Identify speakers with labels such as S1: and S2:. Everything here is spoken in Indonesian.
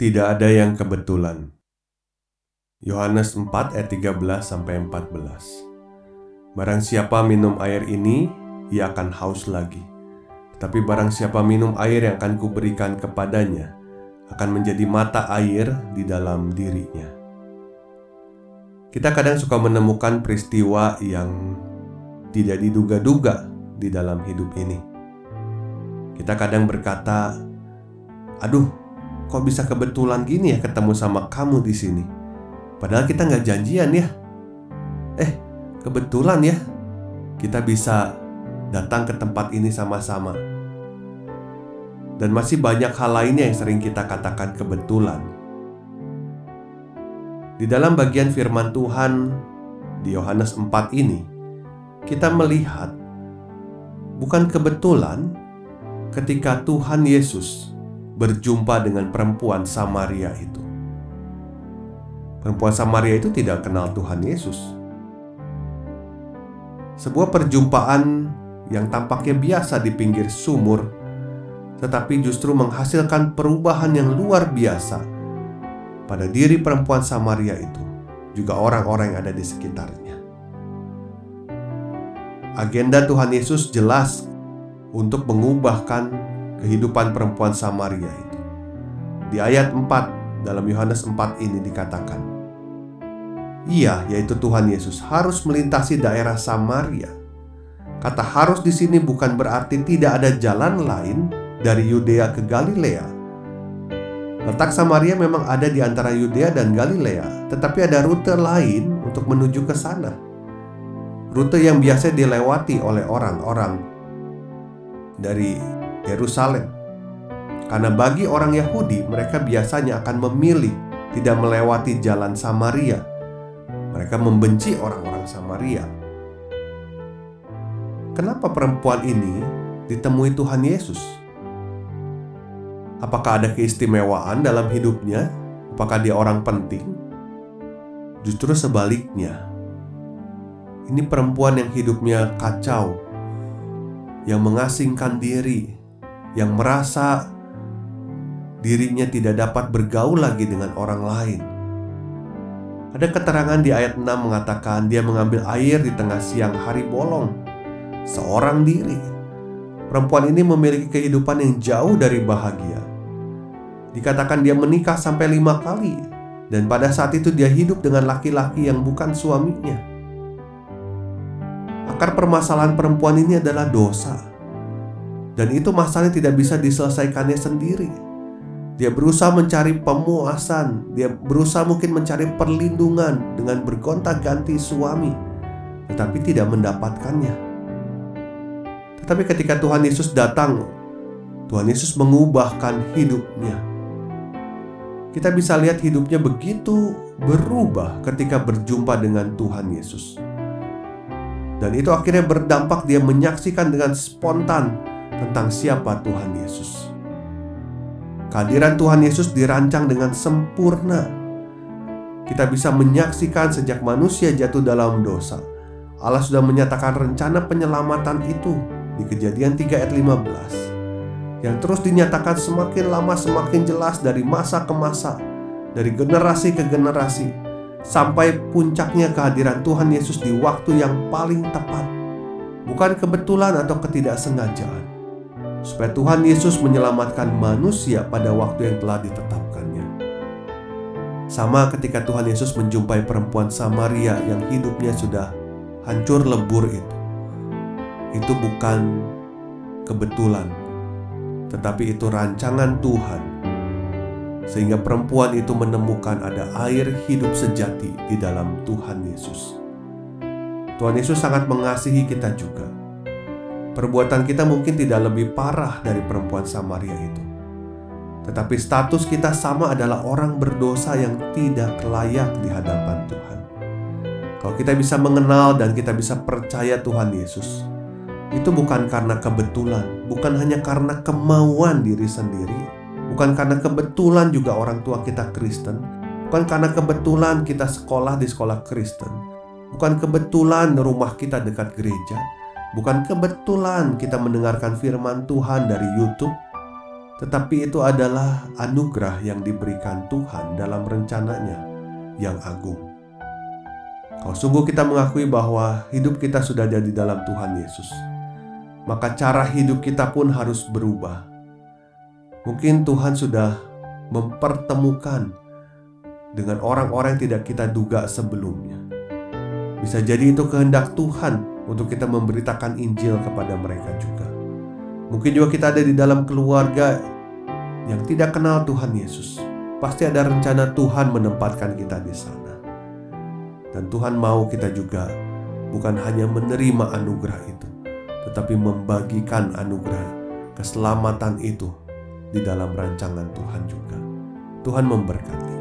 S1: Tidak ada yang kebetulan. Yohanes 4 ayat 13 sampai 14. Barang siapa minum air ini, ia akan haus lagi. Tetapi barang siapa minum air yang akan kuberikan kepadanya, akan menjadi mata air di dalam dirinya. Kita kadang suka menemukan peristiwa yang tidak diduga-duga di dalam hidup ini. Kita kadang berkata, "Aduh, kok bisa kebetulan gini ya ketemu sama kamu di sini? Padahal kita nggak janjian ya. Eh, kebetulan ya kita bisa datang ke tempat ini sama-sama. Dan masih banyak hal lainnya yang sering kita katakan kebetulan. Di dalam bagian firman Tuhan di Yohanes 4 ini, kita melihat bukan kebetulan ketika Tuhan Yesus berjumpa dengan perempuan Samaria itu. Perempuan Samaria itu tidak kenal Tuhan Yesus. Sebuah perjumpaan yang tampaknya biasa di pinggir sumur, tetapi justru menghasilkan perubahan yang luar biasa pada diri perempuan Samaria itu, juga orang-orang yang ada di sekitarnya. Agenda Tuhan Yesus jelas untuk mengubahkan kehidupan perempuan Samaria itu. Di ayat 4 dalam Yohanes 4 ini dikatakan, Ia, yaitu Tuhan Yesus, harus melintasi daerah Samaria. Kata harus di sini bukan berarti tidak ada jalan lain dari Yudea ke Galilea. Letak Samaria memang ada di antara Yudea dan Galilea, tetapi ada rute lain untuk menuju ke sana. Rute yang biasa dilewati oleh orang-orang dari Yerusalem. Karena bagi orang Yahudi, mereka biasanya akan memilih tidak melewati jalan Samaria. Mereka membenci orang-orang Samaria. Kenapa perempuan ini ditemui Tuhan Yesus? Apakah ada keistimewaan dalam hidupnya? Apakah dia orang penting? Justru sebaliknya, ini perempuan yang hidupnya kacau, yang mengasingkan diri, yang merasa dirinya tidak dapat bergaul lagi dengan orang lain. Ada keterangan di ayat 6 mengatakan dia mengambil air di tengah siang hari bolong, seorang diri. Perempuan ini memiliki kehidupan yang jauh dari bahagia. Dikatakan dia menikah sampai lima kali, dan pada saat itu dia hidup dengan laki-laki yang bukan suaminya. Akar permasalahan perempuan ini adalah dosa dan itu masalahnya tidak bisa diselesaikannya sendiri. Dia berusaha mencari pemuasan, dia berusaha mungkin mencari perlindungan dengan bergonta-ganti suami, tetapi tidak mendapatkannya. Tetapi ketika Tuhan Yesus datang, Tuhan Yesus mengubahkan hidupnya. Kita bisa lihat hidupnya begitu berubah ketika berjumpa dengan Tuhan Yesus. Dan itu akhirnya berdampak dia menyaksikan dengan spontan tentang siapa Tuhan Yesus. Kehadiran Tuhan Yesus dirancang dengan sempurna. Kita bisa menyaksikan sejak manusia jatuh dalam dosa. Allah sudah menyatakan rencana penyelamatan itu di kejadian 3 ayat 15 yang terus dinyatakan semakin lama semakin jelas dari masa ke masa, dari generasi ke generasi, sampai puncaknya kehadiran Tuhan Yesus di waktu yang paling tepat. Bukan kebetulan atau ketidaksengajaan, supaya Tuhan Yesus menyelamatkan manusia pada waktu yang telah ditetapkannya. Sama ketika Tuhan Yesus menjumpai perempuan Samaria yang hidupnya sudah hancur lebur itu. Itu bukan kebetulan, tetapi itu rancangan Tuhan. Sehingga perempuan itu menemukan ada air hidup sejati di dalam Tuhan Yesus. Tuhan Yesus sangat mengasihi kita juga Perbuatan kita mungkin tidak lebih parah dari perempuan Samaria itu. Tetapi status kita sama adalah orang berdosa yang tidak layak di hadapan Tuhan. Kalau kita bisa mengenal dan kita bisa percaya Tuhan Yesus, itu bukan karena kebetulan, bukan hanya karena kemauan diri sendiri, bukan karena kebetulan juga orang tua kita Kristen, bukan karena kebetulan kita sekolah di sekolah Kristen, bukan kebetulan rumah kita dekat gereja, bukan kebetulan kita mendengarkan firman Tuhan dari YouTube, tetapi itu adalah anugerah yang diberikan Tuhan dalam rencananya yang agung. Kalau sungguh kita mengakui bahwa hidup kita sudah ada di dalam Tuhan Yesus, maka cara hidup kita pun harus berubah. Mungkin Tuhan sudah mempertemukan dengan orang-orang yang tidak kita duga sebelumnya. Bisa jadi itu kehendak Tuhan untuk kita memberitakan Injil kepada mereka juga. Mungkin juga kita ada di dalam keluarga yang tidak kenal Tuhan Yesus. Pasti ada rencana Tuhan menempatkan kita di sana. Dan Tuhan mau kita juga bukan hanya menerima anugerah itu, tetapi membagikan anugerah keselamatan itu di dalam rancangan Tuhan juga. Tuhan memberkati.